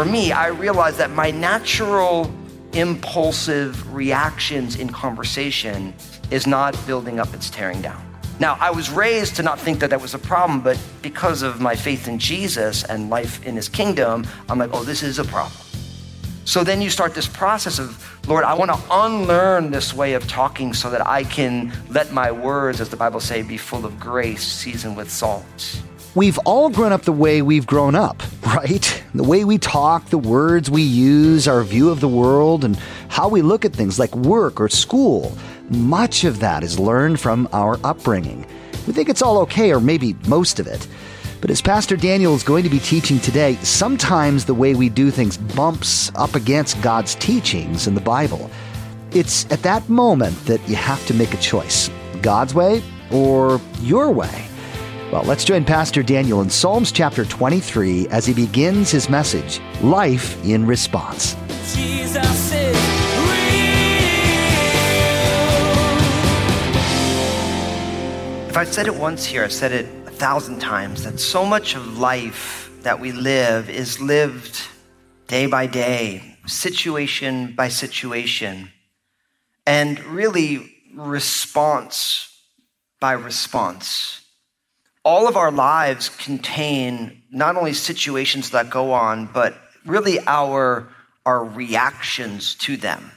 For me, I realized that my natural impulsive reactions in conversation is not building up, it's tearing down. Now, I was raised to not think that that was a problem, but because of my faith in Jesus and life in his kingdom, I'm like, oh, this is a problem. So then you start this process of, Lord, I want to unlearn this way of talking so that I can let my words, as the Bible say, be full of grace, seasoned with salt. We've all grown up the way we've grown up, right? The way we talk, the words we use, our view of the world, and how we look at things like work or school. Much of that is learned from our upbringing. We think it's all okay, or maybe most of it. But as Pastor Daniel is going to be teaching today, sometimes the way we do things bumps up against God's teachings in the Bible. It's at that moment that you have to make a choice God's way or your way. Well, let's join Pastor Daniel in Psalms chapter 23 as he begins his message Life in Response. Jesus If I've said it once here, I've said it a thousand times that so much of life that we live is lived day by day, situation by situation, and really response by response. All of our lives contain not only situations that go on, but really our, our reactions to them.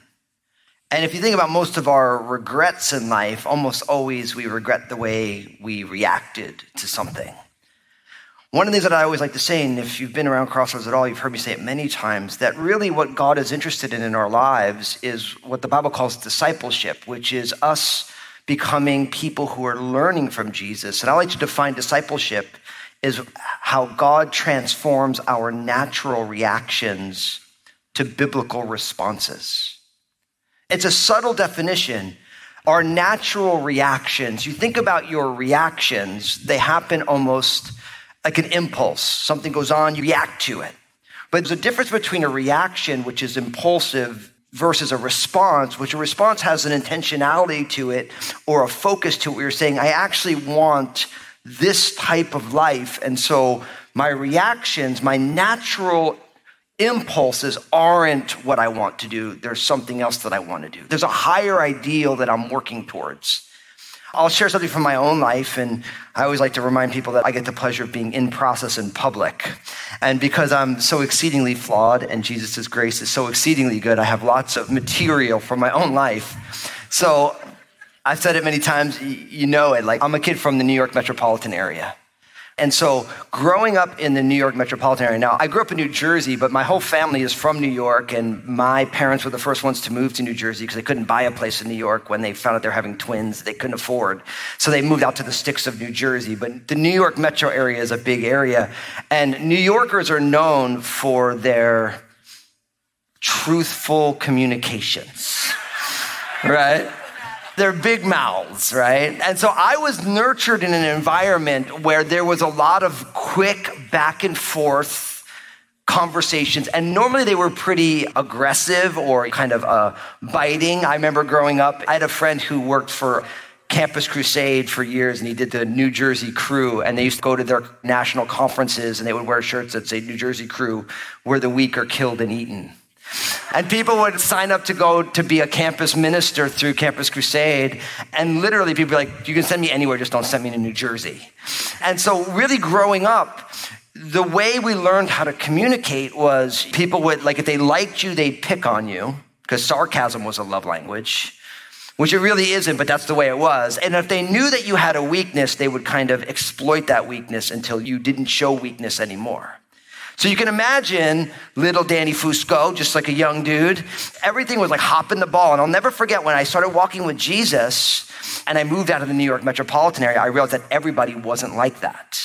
And if you think about most of our regrets in life, almost always we regret the way we reacted to something. One of the things that I always like to say, and if you've been around Crossroads at all, you've heard me say it many times, that really what God is interested in in our lives is what the Bible calls discipleship, which is us becoming people who are learning from Jesus. And I like to define discipleship is how God transforms our natural reactions to biblical responses. It's a subtle definition. Our natural reactions, you think about your reactions, they happen almost like an impulse. Something goes on, you react to it. But there's a difference between a reaction, which is impulsive, versus a response, which a response has an intentionality to it or a focus to it. Are saying, I actually want this type of life. And so my reactions, my natural impulses aren't what I want to do. There's something else that I want to do. There's a higher ideal that I'm working towards. I'll share something from my own life, and I always like to remind people that I get the pleasure of being in process in public. And because I'm so exceedingly flawed and Jesus' grace is so exceedingly good, I have lots of material from my own life. So I've said it many times, you know it. Like, I'm a kid from the New York metropolitan area. And so, growing up in the New York metropolitan area, now I grew up in New Jersey, but my whole family is from New York, and my parents were the first ones to move to New Jersey because they couldn't buy a place in New York when they found out they were having twins they couldn't afford. So they moved out to the sticks of New Jersey. But the New York metro area is a big area, and New Yorkers are known for their truthful communications, right? They're big mouths, right? And so I was nurtured in an environment where there was a lot of quick back and forth conversations. And normally they were pretty aggressive or kind of uh, biting. I remember growing up, I had a friend who worked for Campus Crusade for years, and he did the New Jersey crew. And they used to go to their national conferences, and they would wear shirts that say New Jersey crew, where the weak are killed and eaten. And people would sign up to go to be a campus minister through Campus Crusade. And literally, people would be like, you can send me anywhere, just don't send me to New Jersey. And so, really growing up, the way we learned how to communicate was people would, like, if they liked you, they'd pick on you, because sarcasm was a love language, which it really isn't, but that's the way it was. And if they knew that you had a weakness, they would kind of exploit that weakness until you didn't show weakness anymore. So you can imagine little Danny Fusco, just like a young dude. Everything was like hopping the ball. And I'll never forget when I started walking with Jesus and I moved out of the New York metropolitan area, I realized that everybody wasn't like that.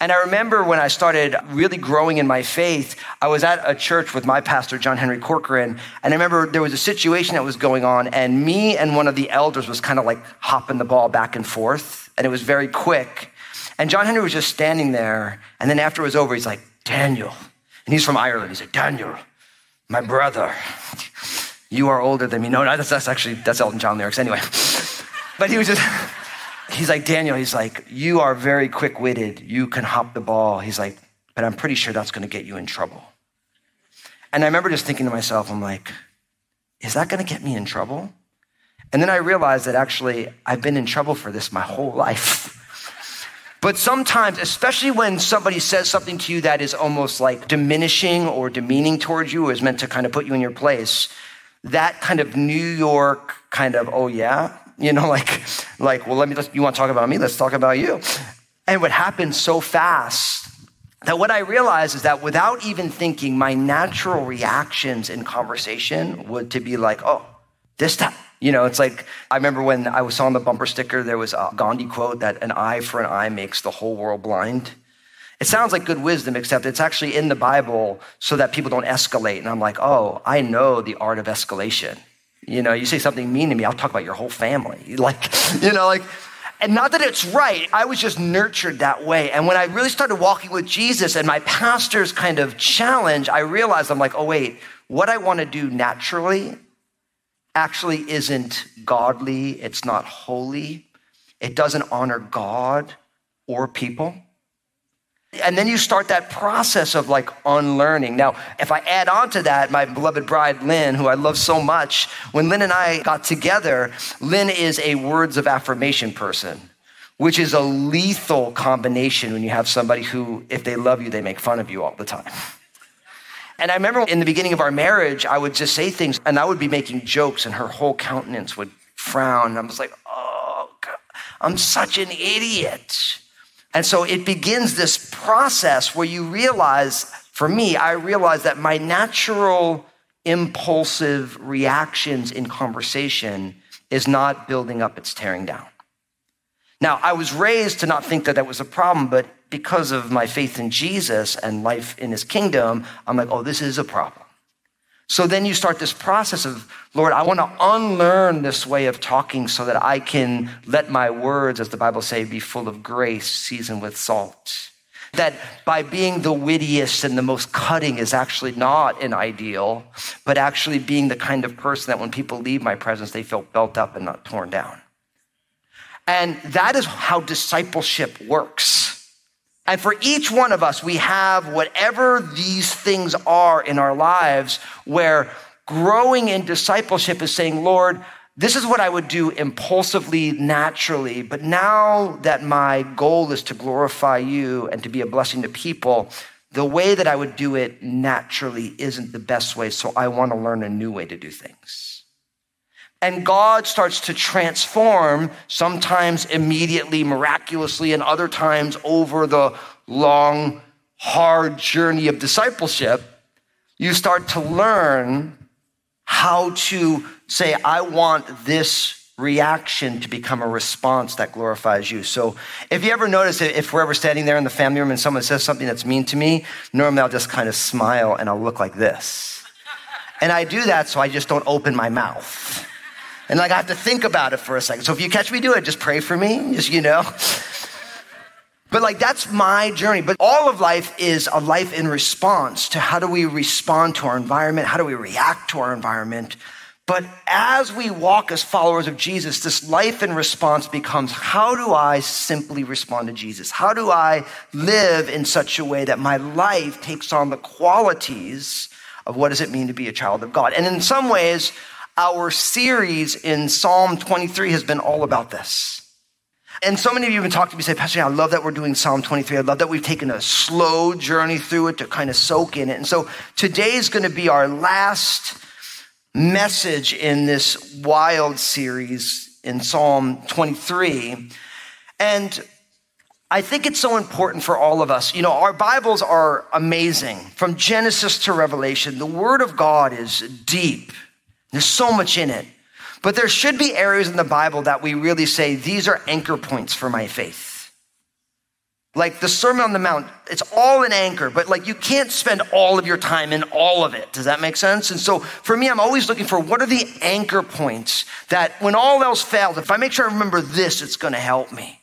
And I remember when I started really growing in my faith, I was at a church with my pastor, John Henry Corcoran. And I remember there was a situation that was going on, and me and one of the elders was kind of like hopping the ball back and forth. and it was very quick. And John Henry was just standing there. And then after it was over, he's like, Daniel. And he's from Ireland. He's like, Daniel, my brother, you are older than me. No, no, that's, that's actually, that's Elton John lyrics anyway. But he was just, he's like, Daniel, he's like, you are very quick witted. You can hop the ball. He's like, but I'm pretty sure that's going to get you in trouble. And I remember just thinking to myself, I'm like, is that going to get me in trouble? And then I realized that actually I've been in trouble for this my whole life. But sometimes, especially when somebody says something to you that is almost like diminishing or demeaning towards you, or is meant to kind of put you in your place, that kind of New York kind of, oh yeah, you know, like, like, well, let me, you want to talk about me? Let's talk about you. And what happened so fast that what I realized is that without even thinking, my natural reactions in conversation would to be like, oh, this time. You know, it's like, I remember when I was on the bumper sticker, there was a Gandhi quote that an eye for an eye makes the whole world blind. It sounds like good wisdom, except it's actually in the Bible so that people don't escalate. And I'm like, oh, I know the art of escalation. You know, you say something mean to me, I'll talk about your whole family. Like, you know, like, and not that it's right, I was just nurtured that way. And when I really started walking with Jesus and my pastor's kind of challenge, I realized I'm like, oh, wait, what I want to do naturally actually isn't godly, it's not holy, it doesn't honor God or people. And then you start that process of like unlearning. Now, if I add on to that, my beloved bride, Lynn, who I love so much, when Lynn and I got together, Lynn is a words of affirmation person, which is a lethal combination when you have somebody who, if they love you, they make fun of you all the time. And I remember in the beginning of our marriage, I would just say things and I would be making jokes, and her whole countenance would frown. I was like, oh, God, I'm such an idiot. And so it begins this process where you realize, for me, I realize that my natural impulsive reactions in conversation is not building up, it's tearing down. Now, I was raised to not think that that was a problem, but because of my faith in Jesus and life in his kingdom, I'm like, oh, this is a problem. So then you start this process of, Lord, I want to unlearn this way of talking so that I can let my words, as the Bible say, be full of grace, seasoned with salt. That by being the wittiest and the most cutting is actually not an ideal, but actually being the kind of person that when people leave my presence, they feel built up and not torn down. And that is how discipleship works. And for each one of us, we have whatever these things are in our lives where growing in discipleship is saying, Lord, this is what I would do impulsively, naturally. But now that my goal is to glorify you and to be a blessing to people, the way that I would do it naturally isn't the best way. So I want to learn a new way to do things. And God starts to transform, sometimes immediately, miraculously, and other times over the long, hard journey of discipleship. You start to learn how to say, I want this reaction to become a response that glorifies you. So if you ever notice if we're ever standing there in the family room and someone says something that's mean to me, normally I'll just kind of smile and I'll look like this. And I do that so I just don't open my mouth. And like I have to think about it for a second. So if you catch me do it, just pray for me, just you know. But like that's my journey. But all of life is a life in response to how do we respond to our environment? How do we react to our environment? But as we walk as followers of Jesus, this life in response becomes how do I simply respond to Jesus? How do I live in such a way that my life takes on the qualities of what does it mean to be a child of God? And in some ways, our series in Psalm 23 has been all about this. And so many of you have been talking to me, say, Pastor, I love that we're doing Psalm 23. I love that we've taken a slow journey through it to kind of soak in it. And so today is going to be our last message in this wild series in Psalm 23. And I think it's so important for all of us. You know, our Bibles are amazing from Genesis to Revelation. The Word of God is deep. There's so much in it. But there should be areas in the Bible that we really say, these are anchor points for my faith. Like the Sermon on the Mount, it's all an anchor, but like you can't spend all of your time in all of it. Does that make sense? And so for me, I'm always looking for what are the anchor points that when all else fails, if I make sure I remember this, it's going to help me.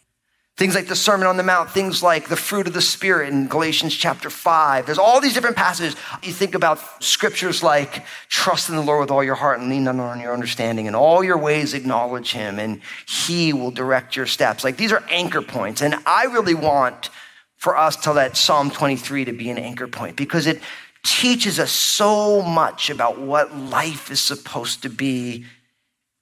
Things like the Sermon on the Mount, things like the fruit of the Spirit in Galatians chapter 5. There's all these different passages. You think about scriptures like trust in the Lord with all your heart and lean not on your understanding. and all your ways acknowledge him and he will direct your steps. Like these are anchor points. And I really want for us to let Psalm 23 to be an anchor point because it teaches us so much about what life is supposed to be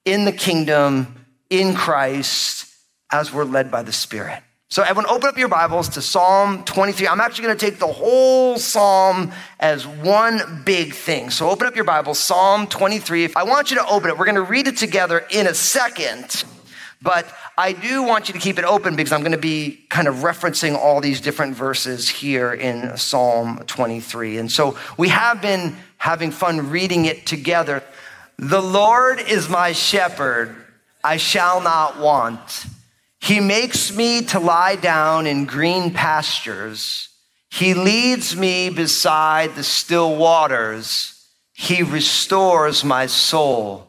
in the kingdom, in Christ, as we're led by the Spirit. So, everyone, open up your Bibles to Psalm 23. I'm actually going to take the whole psalm as one big thing. So, open up your Bible, Psalm 23. I want you to open it. We're going to read it together in a second, but I do want you to keep it open because I'm going to be kind of referencing all these different verses here in Psalm 23. And so, we have been having fun reading it together. The Lord is my shepherd, I shall not want. He makes me to lie down in green pastures. He leads me beside the still waters. He restores my soul.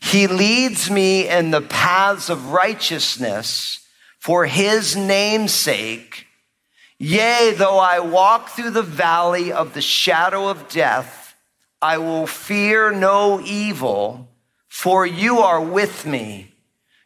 He leads me in the paths of righteousness for his name's sake. Yea, though I walk through the valley of the shadow of death, I will fear no evil, for you are with me.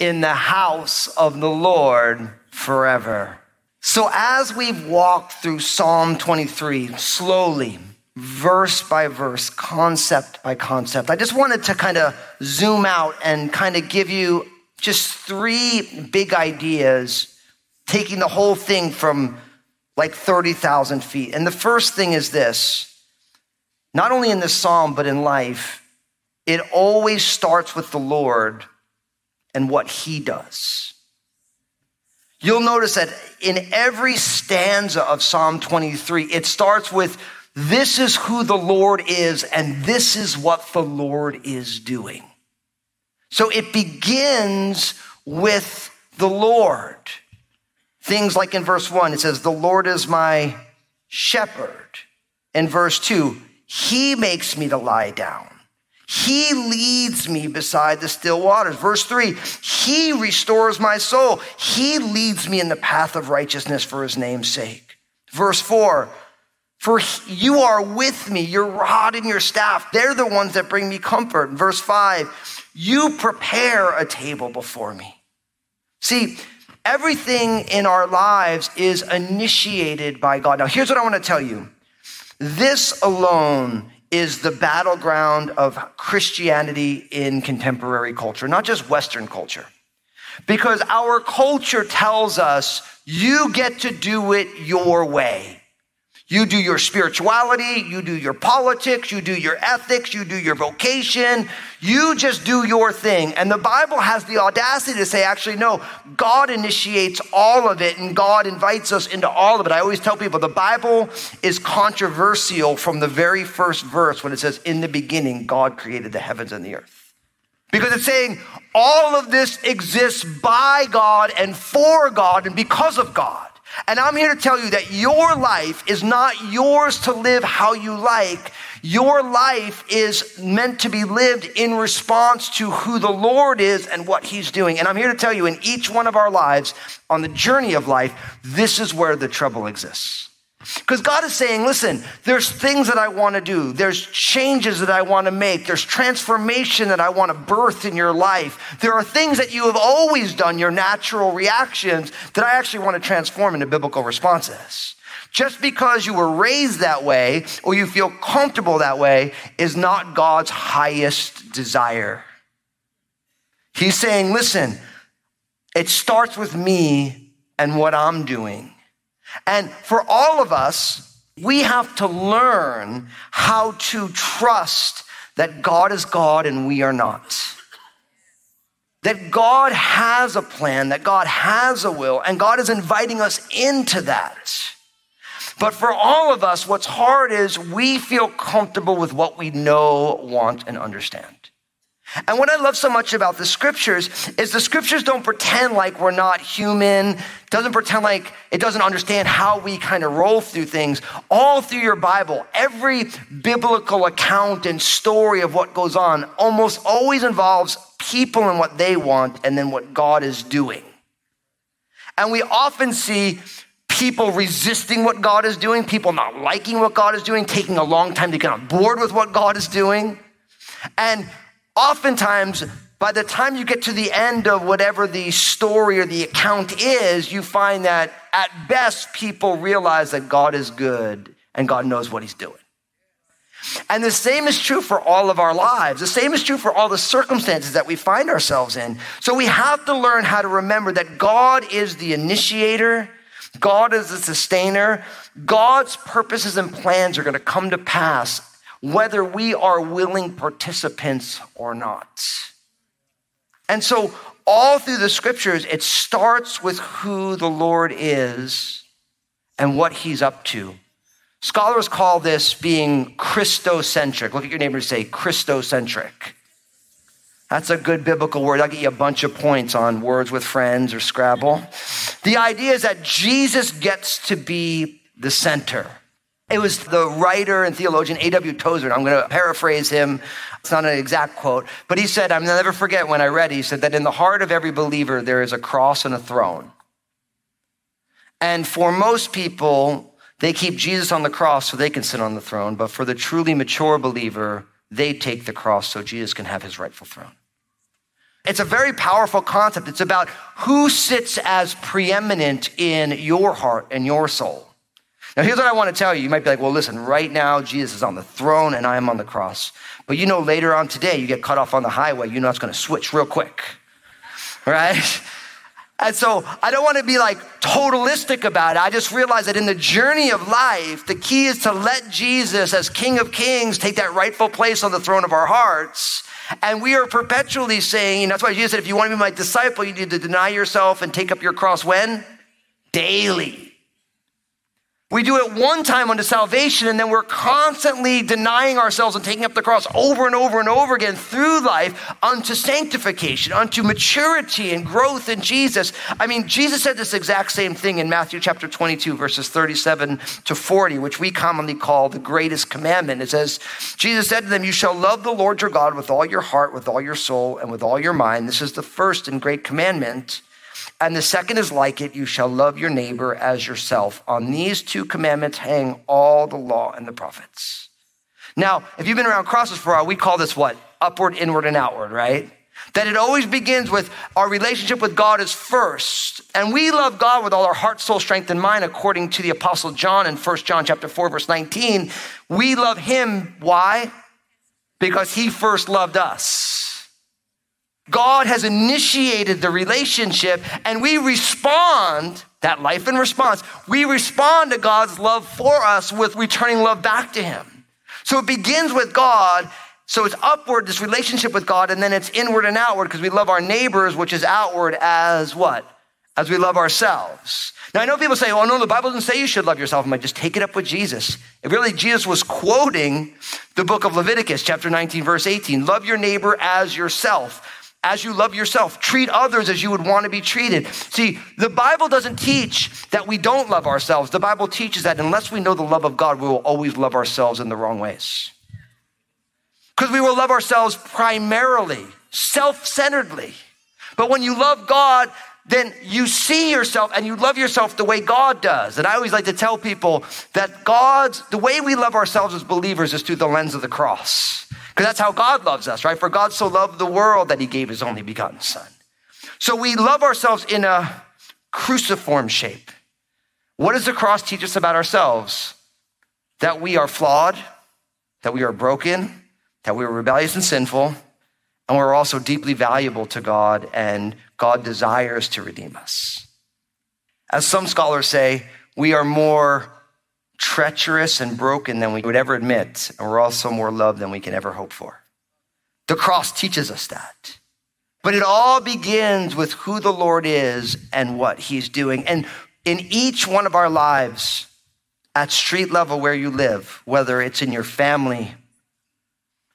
in the house of the Lord forever. So, as we've walked through Psalm 23 slowly, verse by verse, concept by concept, I just wanted to kind of zoom out and kind of give you just three big ideas, taking the whole thing from like 30,000 feet. And the first thing is this not only in this psalm, but in life, it always starts with the Lord and what he does. You'll notice that in every stanza of Psalm 23, it starts with, This is who the Lord is, and this is what the Lord is doing. So it begins with the Lord. Things like in verse 1, it says, The Lord is my shepherd. In verse 2, He makes me to lie down. He leads me beside the still waters. Verse three, He restores my soul. He leads me in the path of righteousness for His name's sake. Verse four, for you are with me, your rod and your staff, they're the ones that bring me comfort. Verse five, you prepare a table before me. See, everything in our lives is initiated by God. Now, here's what I want to tell you. This alone is the battleground of Christianity in contemporary culture, not just Western culture. Because our culture tells us you get to do it your way. You do your spirituality, you do your politics, you do your ethics, you do your vocation. You just do your thing. And the Bible has the audacity to say, actually, no, God initiates all of it and God invites us into all of it. I always tell people the Bible is controversial from the very first verse when it says, In the beginning, God created the heavens and the earth. Because it's saying all of this exists by God and for God and because of God. And I'm here to tell you that your life is not yours to live how you like. Your life is meant to be lived in response to who the Lord is and what He's doing. And I'm here to tell you in each one of our lives, on the journey of life, this is where the trouble exists. Because God is saying, listen, there's things that I want to do. There's changes that I want to make. There's transformation that I want to birth in your life. There are things that you have always done, your natural reactions, that I actually want to transform into biblical responses. Just because you were raised that way or you feel comfortable that way is not God's highest desire. He's saying, listen, it starts with me and what I'm doing. And for all of us, we have to learn how to trust that God is God and we are not. that God has a plan, that God has a will, and God is inviting us into that. But for all of us, what's hard is we feel comfortable with what we know, want, and understand. And what I love so much about the scriptures is the scriptures don't pretend like we're not human, doesn't pretend like it doesn't understand how we kind of roll through things. All through your Bible, every biblical account and story of what goes on almost always involves people and what they want and then what God is doing. And we often see people resisting what God is doing, people not liking what God is doing, taking a long time to get on board with what God is doing. And oftentimes, by the time you get to the end of whatever the story or the account is, you find that at best people realize that God is good and God knows what he's doing. And the same is true for all of our lives. The same is true for all the circumstances that we find ourselves in. So we have to learn how to remember that God is the initiator, God is the sustainer. God's purposes and plans are going to come to pass whether we are willing participants or not. And so, all through the scriptures, it starts with who the Lord is and what he's up to. Scholars call this being Christocentric. Look at your neighbor and say, Christocentric. That's a good biblical word. I'll get you a bunch of points on words with friends or Scrabble. The idea is that Jesus gets to be the center. It was the writer and theologian A.W. Tozer. I'm going to paraphrase him. It's not an exact quote, but he said, I'll never forget when I read, he said that in the heart of every believer, there is a cross and a throne. And for most people, they keep Jesus on the cross so they can sit on the throne. But for the truly mature believer, they take the cross so Jesus can have his rightful throne. It's a very powerful concept. It's about who sits as preeminent in your heart and your soul. Now, here's what I want to tell you. You might be like, well, listen, right now, Jesus is on the throne and I am on the cross. But you know, later on today, you get cut off on the highway, you know it's going to switch real quick. Right? And so I don't want to be like totalistic about it. I just realize that in the journey of life, the key is to let Jesus, as King of Kings, take that rightful place on the throne of our hearts. And we are perpetually saying, and that's why Jesus said, if you want to be my disciple, you need to deny yourself and take up your cross when? Daily. We do it one time unto salvation, and then we're constantly denying ourselves and taking up the cross over and over and over again through life unto sanctification, unto maturity and growth in Jesus. I mean, Jesus said this exact same thing in Matthew chapter 22, verses 37 to 40, which we commonly call the greatest commandment. It says, Jesus said to them, You shall love the Lord your God with all your heart, with all your soul, and with all your mind. This is the first and great commandment. And the second is like it you shall love your neighbor as yourself. On these two commandments hang all the law and the prophets. Now, if you've been around crosses for a while, we call this what? Upward, inward, and outward, right? That it always begins with our relationship with God is first. And we love God with all our heart, soul, strength, and mind, according to the Apostle John in 1 John chapter 4, verse 19. We love him. Why? Because he first loved us. God has initiated the relationship and we respond, that life in response, we respond to God's love for us with returning love back to Him. So it begins with God. So it's upward, this relationship with God, and then it's inward and outward because we love our neighbors, which is outward as what? As we love ourselves. Now I know people say, oh no, the Bible doesn't say you should love yourself. I'm like, just take it up with Jesus. It really, Jesus was quoting the book of Leviticus, chapter 19, verse 18. Love your neighbor as yourself as you love yourself. Treat others as you would want to be treated. See, the Bible doesn't teach that we don't love ourselves. The Bible teaches that unless we know the love of God, we will always love ourselves in the wrong ways. Because we will love ourselves primarily, self centeredly. But when you love God, then you see yourself and you love yourself the way God does. And I always like to tell people that God's, the way we love ourselves as believers is through the lens of the cross. Because that's how God loves us, right? For God so loved the world that he gave his only begotten son. So we love ourselves in a cruciform shape. What does the cross teach us about ourselves? That we are flawed, that we are broken, that we are rebellious and sinful, and we're also deeply valuable to God, and God desires to redeem us. As some scholars say, we are more treacherous and broken than we would ever admit, and we're also more loved than we can ever hope for. The cross teaches us that. But it all begins with who the Lord is and what he's doing. And in each one of our lives, at street level where you live, whether it's in your family,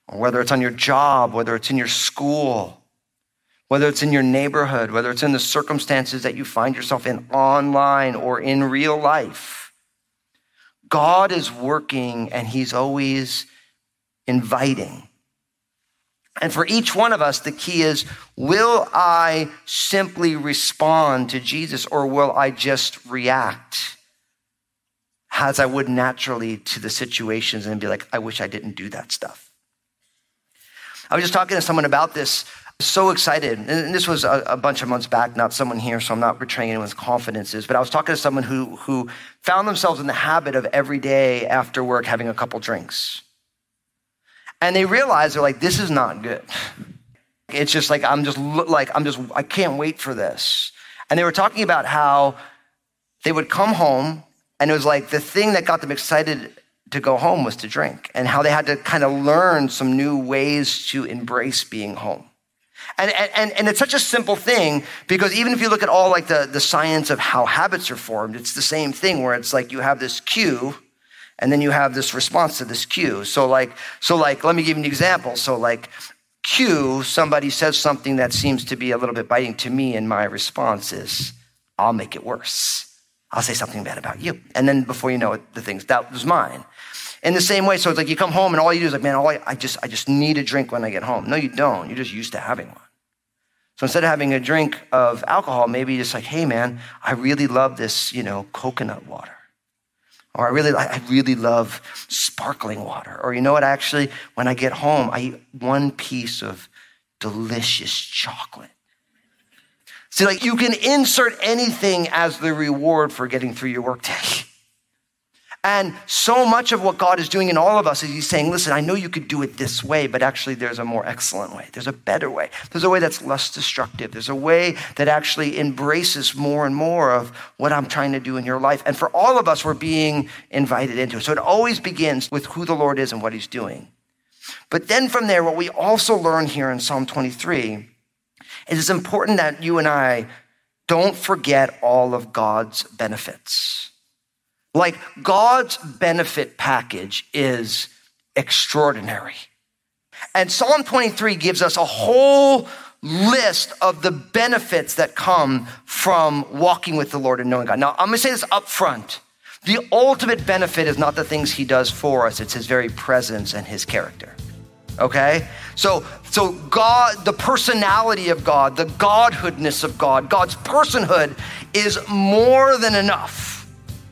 or whether it's on your job, whether it's in your school, whether it's in your neighborhood, whether it's in the circumstances that you find yourself in online or in real life, God is working and He's always inviting. And for each one of us, the key is will I simply respond to Jesus or will I just react as I would naturally to the situations and be like, I wish I didn't do that stuff? I was just talking to someone about this, so excited. And this was a, a bunch of months back, not someone here, so I'm not betraying anyone's confidences, but I was talking to someone who, who found themselves in the habit of every day after work having a couple drinks. And they realized they're like, this is not good. It's just like, I'm just like, I'm just, I can't wait for this. And they were talking about how they would come home and it was like the thing that got them excited to go home was to drink and how they had to kind of learn some new ways to embrace being home. And, and, and it's such a simple thing because even if you look at all like the, the science of how habits are formed, it's the same thing where it's like you have this cue and then you have this response to this cue. So like, so like, let me give you an example. So like cue, somebody says something that seems to be a little bit biting to me and my response is, I'll make it worse. I'll say something bad about you. And then before you know it, the thing's, that was mine. In the same way, so it's like you come home and all you do is like, man, all I, I just I just need a drink when I get home. No, you don't. You're just used to having one. So instead of having a drink of alcohol, maybe just like, hey man, I really love this, you know, coconut water. Or I really, I really love sparkling water. Or you know what? Actually, when I get home, I eat one piece of delicious chocolate. See, like you can insert anything as the reward for getting through your workday. And so much of what God is doing in all of us is He's saying, listen, I know you could do it this way, but actually there's a more excellent way. There's a better way. There's a way that's less destructive. There's a way that actually embraces more and more of what I'm trying to do in your life. And for all of us, we're being invited into it. So it always begins with who the Lord is and what He's doing. But then from there, what we also learn here in Psalm 23 is it's important that you and I don't forget all of God's benefits. Like God's benefit package is extraordinary. And Psalm 23 gives us a whole list of the benefits that come from walking with the Lord and knowing God. Now, I'm going to say this up front. The ultimate benefit is not the things he does for us, it's his very presence and his character. Okay? So, so God, the personality of God, the godhoodness of God, God's personhood is more than enough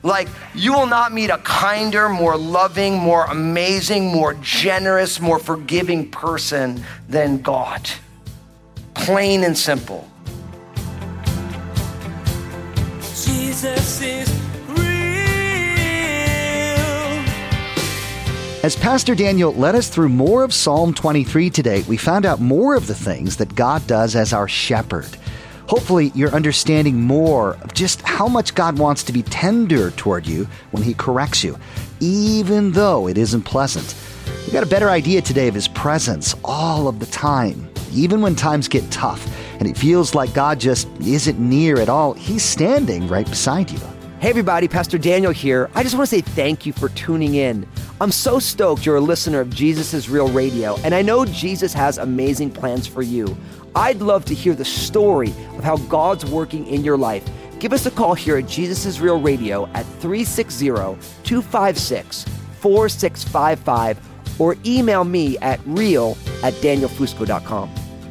like, you will not meet a kinder, more loving, more amazing, more generous, more forgiving person than God. Plain and simple. Jesus is real. As Pastor Daniel led us through more of Psalm 23 today, we found out more of the things that God does as our shepherd. Hopefully, you're understanding more of just how much God wants to be tender toward you when He corrects you, even though it isn't pleasant. We got a better idea today of His presence all of the time, even when times get tough and it feels like God just isn't near at all. He's standing right beside you. Hey, everybody, Pastor Daniel here. I just want to say thank you for tuning in. I'm so stoked you're a listener of Jesus is Real Radio, and I know Jesus has amazing plans for you. I'd love to hear the story of how God's working in your life. Give us a call here at Jesus is Real Radio at 360 256 4655 or email me at real at danielfusco.com.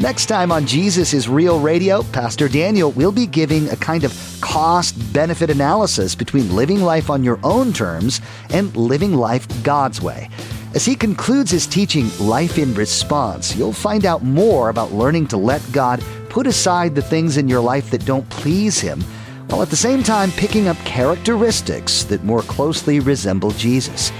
Next time on Jesus is Real Radio, Pastor Daniel will be giving a kind of cost benefit analysis between living life on your own terms and living life God's way. As he concludes his teaching, Life in Response, you'll find out more about learning to let God put aside the things in your life that don't please him while at the same time picking up characteristics that more closely resemble Jesus.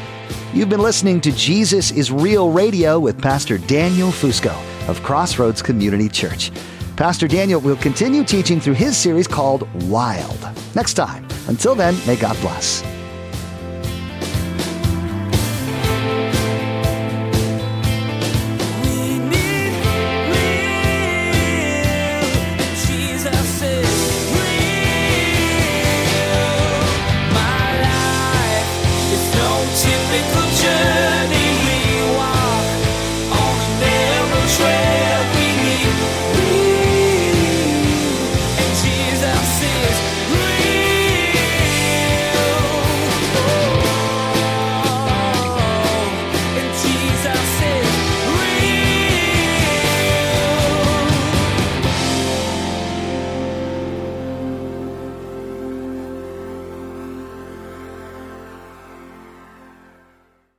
You've been listening to Jesus is Real Radio with Pastor Daniel Fusco of Crossroads Community Church. Pastor Daniel will continue teaching through his series called Wild. Next time. Until then, may God bless.